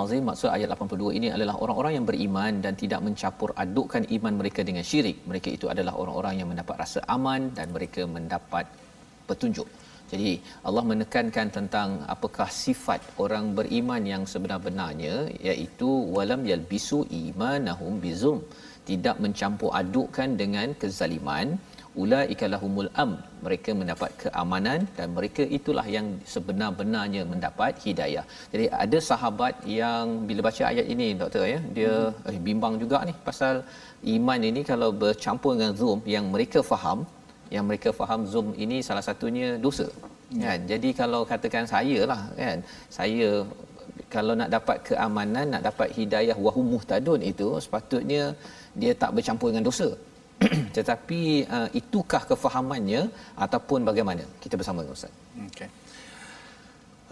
Al-Azim maksud ayat 82 ini adalah orang-orang yang beriman dan tidak mencampur adukkan iman mereka dengan syirik. Mereka itu adalah orang-orang yang mendapat rasa aman dan mereka mendapat petunjuk. Jadi Allah menekankan tentang apakah sifat orang beriman yang sebenar-benarnya iaitu walam yalbisu imanahum bizum tidak mencampur adukkan dengan kezaliman ulaika lahumul am mereka mendapat keamanan dan mereka itulah yang sebenar-benarnya mendapat hidayah. Jadi ada sahabat yang bila baca ayat ini doktor ya dia eh, bimbang juga ni pasal iman ini kalau bercampur dengan zoom yang mereka faham yang mereka faham zoom ini salah satunya dosa. Kan? Jadi kalau katakan saya lah kan saya kalau nak dapat keamanan nak dapat hidayah wahum muhtadun itu sepatutnya dia tak bercampur dengan dosa tetapi uh, itukah kefahamannya ataupun bagaimana kita bersama dengan ustaz Okey.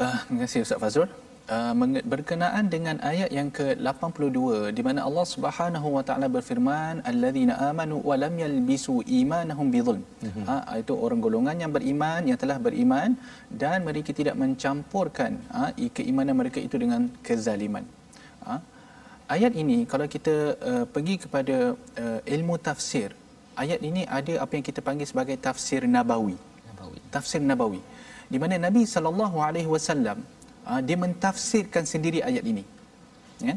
Uh, terima kasih Ustaz Fazrul. Uh, berkenaan dengan ayat yang ke-82 di mana Allah Subhanahu wa taala berfirman alladzina amanu wa lam yalbisu imanahum bidzulm. Mm-hmm. Ha itu orang golongan yang beriman yang telah beriman dan mereka tidak mencampurkan ha i- keimanan mereka itu dengan kezaliman. Ha ayat ini kalau kita uh, pergi kepada uh, ilmu tafsir ayat ini ada apa yang kita panggil sebagai tafsir nabawi. Nabawi. tafsir nabawi. Di mana Nabi sallallahu alaihi wasallam ah, dia mentafsirkan sendiri ayat ini. Ya?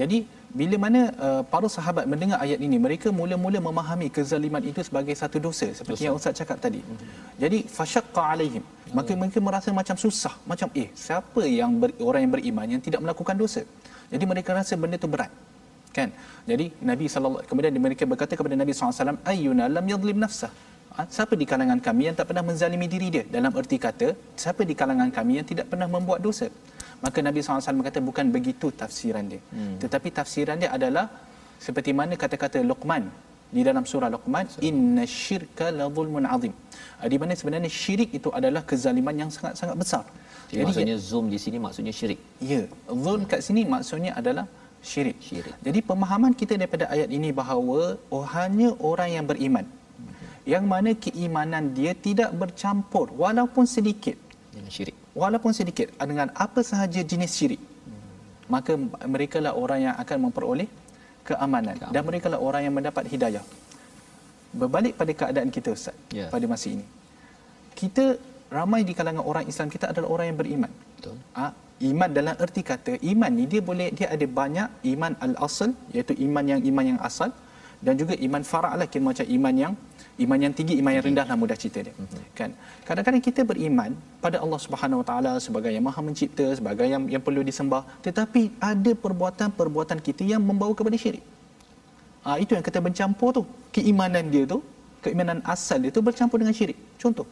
Jadi bila mana uh, para sahabat mendengar ayat ini mereka mula-mula memahami kezaliman itu sebagai satu dosa seperti Dosa. yang ustaz cakap tadi. Jadi fasyaqqa alaihim. Maka mereka merasa macam susah macam eh siapa yang ber, orang yang beriman yang tidak melakukan dosa? Jadi mereka rasa benda itu berat kan? Jadi Nabi sallallahu kemudian mereka berkata kepada Nabi sallallahu alaihi wasallam ayyuna lam yadhlim nafsah? Ha, siapa di kalangan kami yang tak pernah menzalimi diri dia? Dalam erti kata siapa di kalangan kami yang tidak pernah membuat dosa? Maka Nabi SAW berkata bukan begitu tafsiran dia. Hmm. tetapi tafsiran dia adalah seperti mana kata-kata Luqman di dalam surah Luqman inna syirka la zulmun azim. Ah, di mana sebenarnya syirik itu adalah kezaliman yang sangat-sangat besar. Jadi, Jadi maksudnya zoom di sini maksudnya syirik? Ya, zulm kat sini maksudnya adalah syirik. Syirik. Jadi pemahaman kita daripada ayat ini bahawa oh hanya orang yang beriman. Yang mana keimanan dia tidak bercampur walaupun sedikit. Dengan syirik. Walaupun sedikit dengan apa sahaja jenis syirik. Maka mereka lah orang yang akan memperoleh keamanan, Keamanan. dan mereka lah orang yang mendapat hidayah. Berbalik pada keadaan kita Ustaz Ya. pada masa ini. Kita ramai di kalangan orang Islam kita adalah orang yang beriman. Betul. Ha, iman dalam erti kata iman ni dia boleh dia ada banyak iman al-asl iaitu iman yang iman yang asal dan juga iman fara' lah kira macam iman yang iman yang tinggi iman yang rendah lah mudah cerita dia. Kan? Kadang-kadang kita beriman pada Allah Subhanahu Wa Taala sebagai yang maha mencipta sebagai yang yang perlu disembah tetapi ada perbuatan-perbuatan kita yang membawa kepada syirik. Ha, itu yang kita bercampur tu keimanan dia tu keimanan asal dia tu bercampur dengan syirik. Contoh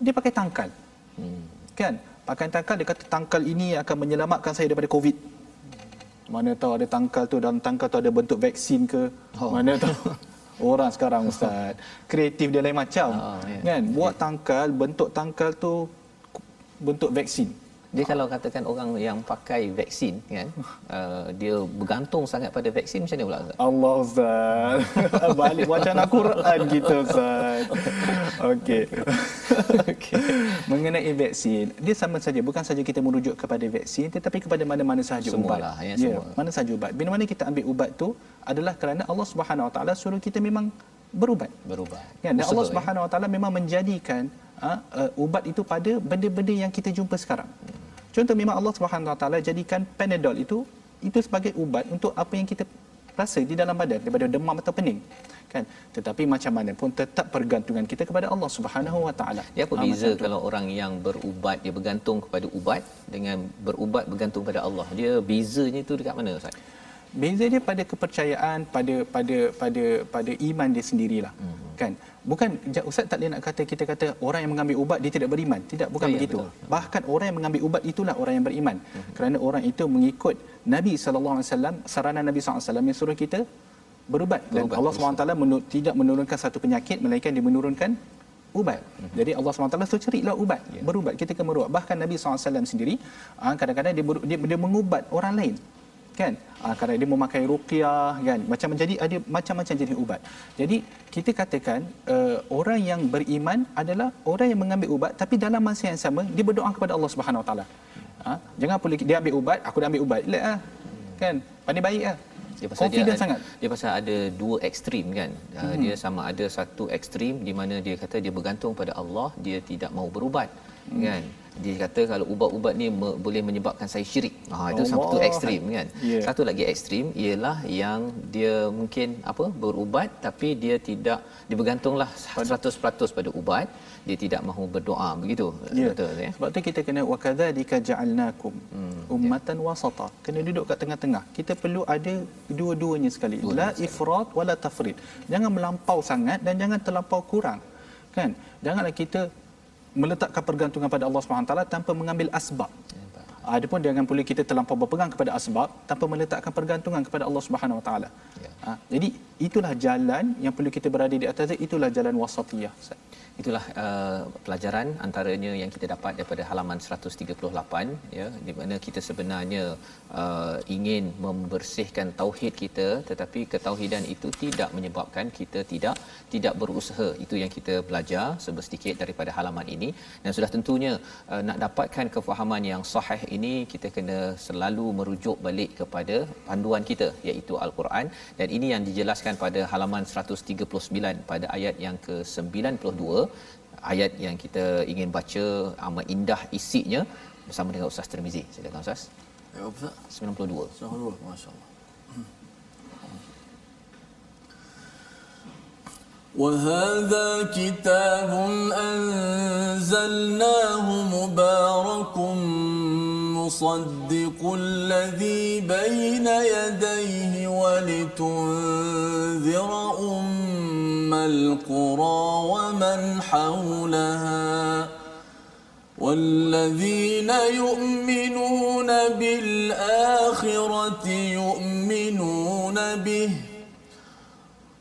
dia pakai tangkal. Hmm. kan pakai tangkal dia kata tangkal ini akan menyelamatkan saya daripada covid. Mana tahu ada tangkal tu dalam tangkal tu ada bentuk vaksin ke? Oh. mana tahu. Orang sekarang ustaz. Kreatif dia lain macam oh, yeah. kan? Buat tangkal bentuk tangkal tu bentuk vaksin dia kalau katakan orang yang pakai vaksin kan uh, dia bergantung sangat pada vaksin macam mana pula Ustaz? Allah Ustaz. Balik wacana Quran kita Ustaz. Okey. Okay. mengenai vaksin dia sama saja. Bukan saja kita merujuk kepada vaksin tetapi kepada mana-mana sahaja ubat. Lah, ya, ya mana sahaja ubat. Bila mana kita ambil ubat tu adalah kerana Allah Subhanahu Wa Taala suruh kita memang berubat. Berubat. Kan dan Allah Subhanahu Wa Taala memang menjadikan uh, uh, ubat itu pada benda-benda yang kita jumpa sekarang. Contoh memang Allah Subhanahu Wa Taala jadikan Panadol itu itu sebagai ubat untuk apa yang kita rasa di dalam badan daripada demam atau pening kan tetapi macam mana pun tetap pergantungan kita kepada Allah Subhanahu Wa Taala. Ya apa beza kalau orang yang berubat dia bergantung kepada ubat dengan berubat bergantung pada Allah. Dia bezanya itu dekat mana Ustaz? Beza dia pada kepercayaan pada pada pada pada iman dia sendirilah. Hmm. Kan? bukan ustaz tak boleh nak kata kita kata orang yang mengambil ubat dia tidak beriman tidak bukan ya, begitu betul. bahkan orang yang mengambil ubat itulah orang yang beriman uh-huh. kerana orang itu mengikut Nabi sallallahu alaihi wasallam saranan Nabi sallallahu alaihi wasallam yang suruh kita berubat dan berubat, Allah SWT menur- tidak menurunkan satu penyakit melainkan dia menurunkan ubat. Uh-huh. Jadi Allah SWT suruh carilah ubat, yeah. berubat. Kita kena berubat. Bahkan Nabi SAW sendiri, ah, kadang-kadang dia, ber, dia, dia mengubat orang lain kan? Uh, kerana dia memakai ruqyah kan? Macam menjadi ada macam-macam jenis ubat. Jadi kita katakan uh, orang yang beriman adalah orang yang mengambil ubat tapi dalam masa yang sama dia berdoa kepada Allah Subhanahu Wa Taala. Uh, jangan boleh dia ambil ubat aku dah ambil ubat lah. Kan? Pandai baik ah dia pasal dia, sangat. dia pasal ada dua ekstrim kan? Hmm. dia sama ada satu ekstrim di mana dia kata dia bergantung pada Allah dia tidak mau berubat hmm. kan dia kata kalau ubat-ubat ni me- boleh menyebabkan saya syirik. Ha itu Allah. satu ekstrim kan. Yeah. Satu lagi ekstrim ialah yang dia mungkin apa berubat tapi dia tidak dia bergantunglah 100% pada ubat, dia tidak mahu berdoa begitu. Yeah. Betul ya. Sebab tu kita kena wa kadzalika ja'alnakum hmm, ya. ummatan yeah. wasata. Kena duduk kat tengah-tengah. Kita perlu ada dua-duanya sekali. Dua la ifrat wala tafrid. Jangan melampau sangat dan jangan terlampau kurang. Kan? Janganlah kita meletakkan pergantungan pada Allah SWT tanpa mengambil asbab. Adapun jangan pula kita terlampau berpegang kepada asbab tanpa meletakkan pergantungan kepada Allah Subhanahu Wa Taala. Ya. Ha, jadi itulah jalan yang perlu kita berada di atasnya itulah jalan wasatiyah. Itulah uh, pelajaran antaranya yang kita dapat daripada halaman 138 ya di mana kita sebenarnya uh, ingin membersihkan tauhid kita tetapi ketauhidan itu tidak menyebabkan kita tidak tidak berusaha. Itu yang kita belajar sedikit daripada halaman ini. Dan sudah tentunya uh, nak dapatkan kefahaman yang sahih ini kita kena selalu merujuk balik kepada panduan kita iaitu al-Quran. Dan ini yang dijelaskan pada halaman 139 pada ayat yang ke-92 ayat yang kita ingin baca amat indah isinya bersama dengan Ustaz Tirmizi. Silakan Ustaz. Ya, Ustaz. 92. 92, masya-Allah. وهذا كتاب أنزلناه مبارك مصدق الذي بين يديه ولتنذر أم القرى ومن حولها والذين يؤمنون بالآخرة يؤمنون به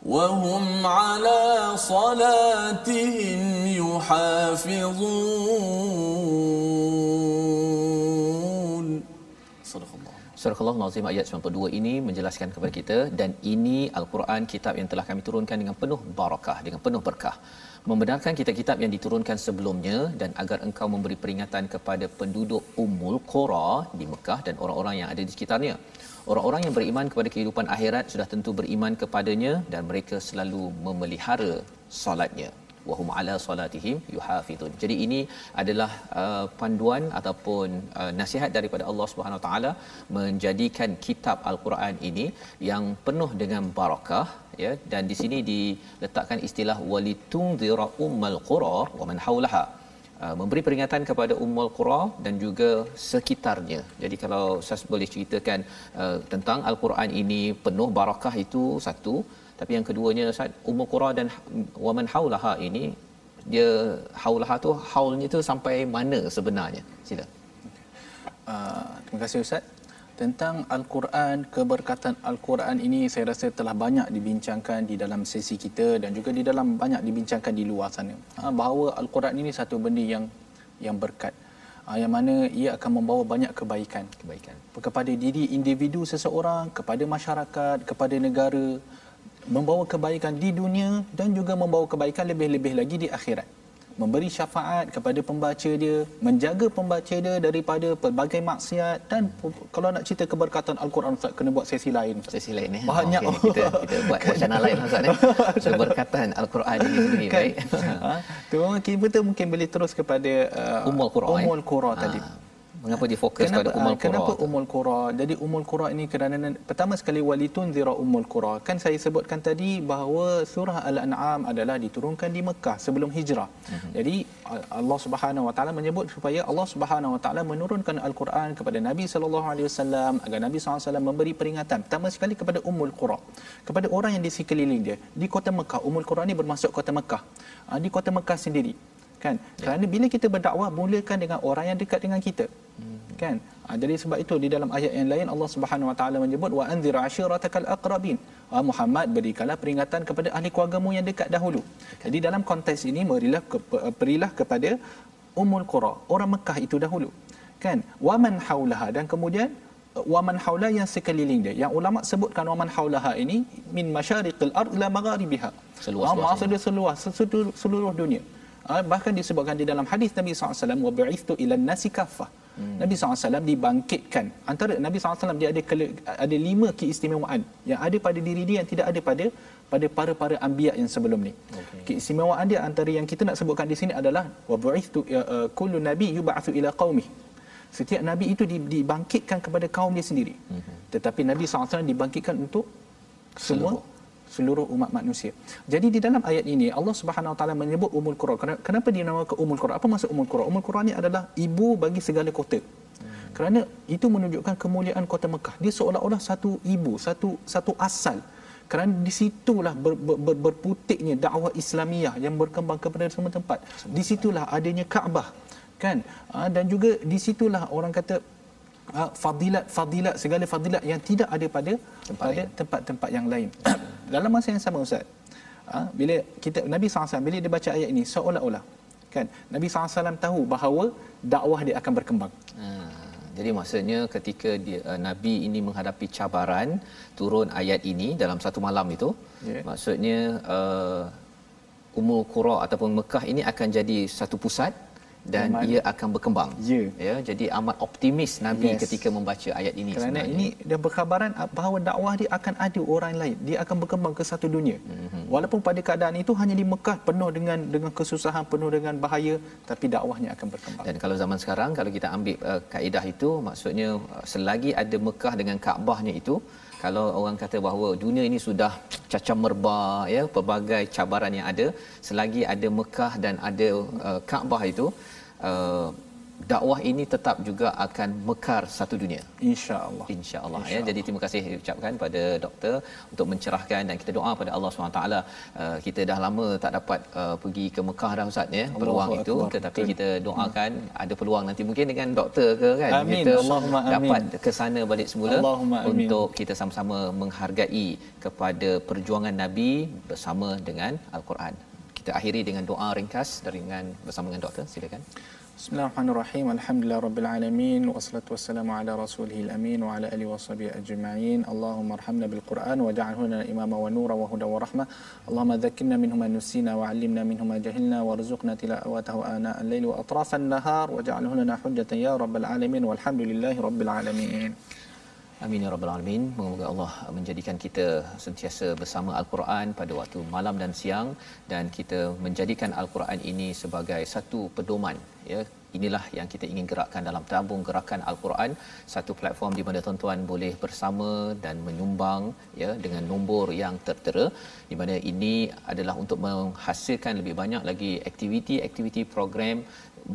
وهم على صلاتهم يحافظون Surah Al-Nazim ayat 92 ini menjelaskan kepada kita dan ini Al-Quran kitab yang telah kami turunkan dengan penuh barakah dengan penuh berkah membenarkan kitab-kitab yang diturunkan sebelumnya dan agar engkau memberi peringatan kepada penduduk Ummul Qura di Mekah dan orang-orang yang ada di sekitarnya Orang-orang yang beriman kepada kehidupan akhirat sudah tentu beriman kepadanya dan mereka selalu memelihara solatnya. Wa hum ala salatihim yuhafizun. Jadi ini adalah uh, panduan ataupun uh, nasihat daripada Allah Subhanahu Wa Taala menjadikan kitab Al-Quran ini yang penuh dengan barakah ya dan di sini diletakkan istilah walitunzira ummal qura wa man haulaha uh, memberi peringatan kepada ummul qura dan juga sekitarnya. Jadi kalau saya boleh ceritakan uh, tentang al-Quran ini penuh barakah itu satu tapi yang keduanya Ustaz ummul qura dan waman haulaha ini dia haulaha tu haulnya tu sampai mana sebenarnya? Sila. Uh, terima kasih Ustaz. Tentang Al-Quran, keberkatan Al-Quran ini saya rasa telah banyak dibincangkan di dalam sesi kita dan juga di dalam banyak dibincangkan di luar sana. Ha, bahawa Al-Quran ini satu benda yang yang berkat. Ha, yang mana ia akan membawa banyak kebaikan. Kebaikan. Kepada diri individu seseorang, kepada masyarakat, kepada negara. Membawa kebaikan di dunia dan juga membawa kebaikan lebih-lebih lagi di akhirat memberi syafaat kepada pembaca dia, menjaga pembaca dia daripada pelbagai maksiat dan kalau nak cerita keberkatan Al-Quran Ustaz kena buat sesi lain. Sesi lain eh. Banyak okay, kita kita buat wacana lain Ustaz eh. Keberkatan Al-Quran ini sendiri kan? baik. ha, tu kita mungkin boleh terus kepada uh, Ummul Qura. Ummul Qura eh? tadi. Ha. Mengapa difokus kenapa, pada Ummul Qura? Kenapa Ummul Qura? Jadi Ummul Qura ini kerana pertama sekali walitun zira Ummul Qura. Kan saya sebutkan tadi bahawa surah Al-An'am adalah diturunkan di Mekah sebelum hijrah. Uh-huh. Jadi Allah Subhanahu Wa Taala menyebut supaya Allah Subhanahu Wa Taala menurunkan Al-Quran kepada Nabi sallallahu alaihi wasallam agar Nabi sallallahu alaihi wasallam memberi peringatan pertama sekali kepada Ummul Qura. Kepada orang yang di sekeliling dia di kota Mekah. Ummul Qura ini bermaksud kota Mekah. Ah, di kota Mekah sendiri kan? Kerana bila kita berdakwah mulakan dengan orang yang dekat dengan kita. Hmm. kan? Ha, jadi sebab itu di dalam ayat yang lain Allah Subhanahu wa taala menyebut wa anzir ashiratakal aqrabin. Ha, Muhammad berikanlah peringatan kepada ahli keluargamu yang dekat dahulu. Jadi dalam konteks ini berilah ke, berilah kepada umul qura orang Mekah itu dahulu. Kan? Waman haulaha dan kemudian waman haula yang sekeliling dia. Yang ulama sebutkan waman haulaha ini min masyariqil ard ila magharibiha. Seluas-luas ha, seluas seluruh, seluruh dunia. Ah, bahkan disebutkan di dalam hadis Nabi SAW wa bi'ithu ila nasi kaffah hmm. Nabi SAW dibangkitkan antara Nabi SAW dia ada ada lima keistimewaan yang ada pada diri dia yang tidak ada pada pada para-para anbiya yang sebelum ni. Okay. Keistimewaan dia antara yang kita nak sebutkan di sini adalah wa bu'ithu uh, kullu nabi yub'atsu ila qaumi. Setiap nabi itu dibangkitkan kepada kaum dia sendiri. Mm-hmm. Tetapi Nabi SAW dibangkitkan untuk semua Seluruh seluruh umat manusia. Jadi di dalam ayat ini Allah Subhanahu Wa Taala menyebut Ummul Qura. Kenapa dinamakan Ummul Qura? Apa maksud Ummul Qura? Ummul Qura ni adalah ibu bagi segala kota. Kerana itu menunjukkan kemuliaan kota Mekah. Dia seolah-olah satu ibu, satu satu asal. Kerana di situlah ber, ber, ber, berputiknya dakwah Islamiah yang berkembang kepada semua tempat. Di situlah adanya Kaabah. Kan? Ah, dan juga di situlah orang kata Ah, fadilat fadilat segala fadilat yang tidak ada pada tempat pada tempat-tempat yang lain. Dalam masa yang sama ustaz ha, bila kita Nabi SAW bila dia baca ayat ini seolah-olah kan Nabi SAW tahu bahawa dakwah dia akan berkembang. Ha, jadi maksudnya ketika dia, uh, Nabi ini menghadapi cabaran turun ayat ini dalam satu malam itu yeah. maksudnya uh, Umul Qura ataupun Mekah ini akan jadi satu pusat dan Amat. ia akan berkembang. Ya. ya. Jadi amat optimis Nabi yes. ketika membaca ayat ini Kerana sebenarnya. ini dia berkhabaran bahawa dakwah dia akan ada orang lain. Dia akan berkembang ke satu dunia. Mm-hmm. Walaupun pada keadaan itu hanya di Mekah penuh dengan dengan kesusahan, penuh dengan bahaya, tapi dakwahnya akan berkembang. Dan kalau zaman sekarang kalau kita ambil uh, kaedah itu maksudnya uh, selagi ada Mekah dengan Kaabahnya itu kalau orang kata bahawa dunia ini sudah cacam merbah ya pelbagai cabaran yang ada selagi ada Mekah dan ada uh, Kaabah itu uh, dakwah ini tetap juga akan mekar satu dunia. Insyaallah insyaallah Insya ya. Jadi terima kasih ucapkan pada doktor untuk mencerahkan dan kita doa pada Allah SWT uh, kita dah lama tak dapat uh, pergi ke Mekah dah ustaz ya peluang Allah itu. Akbar. tetapi Betul. kita doakan hmm. ada peluang nanti mungkin dengan doktor ke kan? Amin. kita Allahumma dapat ke sana balik semula Allahumma untuk kita sama-sama menghargai kepada perjuangan nabi bersama dengan al-Quran. Kita akhiri dengan doa ringkas dengan bersama dengan doktor. Silakan بسم الله الرحمن الرحيم الحمد لله رب العالمين والصلاة والسلام على رسوله الأمين وعلى آله وصحبه أجمعين اللهم ارحمنا بالقرآن واجعله لنا إماما ونورا وهدى ورحمة اللهم ذكرنا منه ما نسينا وعلمنا منه ما جهلنا وارزقنا تلاوته آناء الليل وأطراف النهار واجعله لنا حجة يا رب العالمين والحمد لله رب العالمين Amin ya rabbal alamin. Moga Allah menjadikan kita sentiasa bersama Al-Quran pada waktu malam dan siang dan kita menjadikan Al-Quran ini sebagai satu pedoman ya. Inilah yang kita ingin gerakkan dalam tabung gerakan Al-Quran, satu platform di mana tuan-tuan boleh bersama dan menyumbang ya dengan nombor yang tertera di mana ini adalah untuk menghasilkan lebih banyak lagi aktiviti-aktiviti program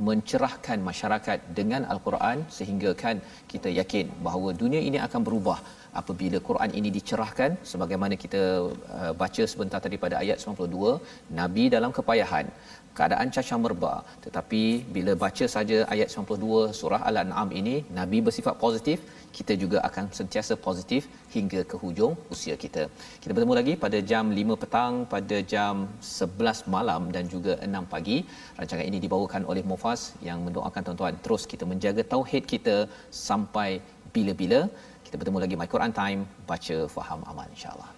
mencerahkan masyarakat dengan al-Quran sehingga kan kita yakin bahawa dunia ini akan berubah apabila Quran ini dicerahkan sebagaimana kita uh, baca sebentar tadi pada ayat 92 nabi dalam kepayahan keadaan cacah merba tetapi bila baca saja ayat 92 surah al-an'am ini nabi bersifat positif kita juga akan sentiasa positif hingga ke hujung usia kita. Kita bertemu lagi pada jam 5 petang, pada jam 11 malam dan juga 6 pagi. Rancangan ini dibawakan oleh Mufas yang mendoakan tuan-tuan terus kita menjaga tauhid kita sampai bila-bila. Kita bertemu lagi My Quran Time, baca, faham, amal insya-Allah.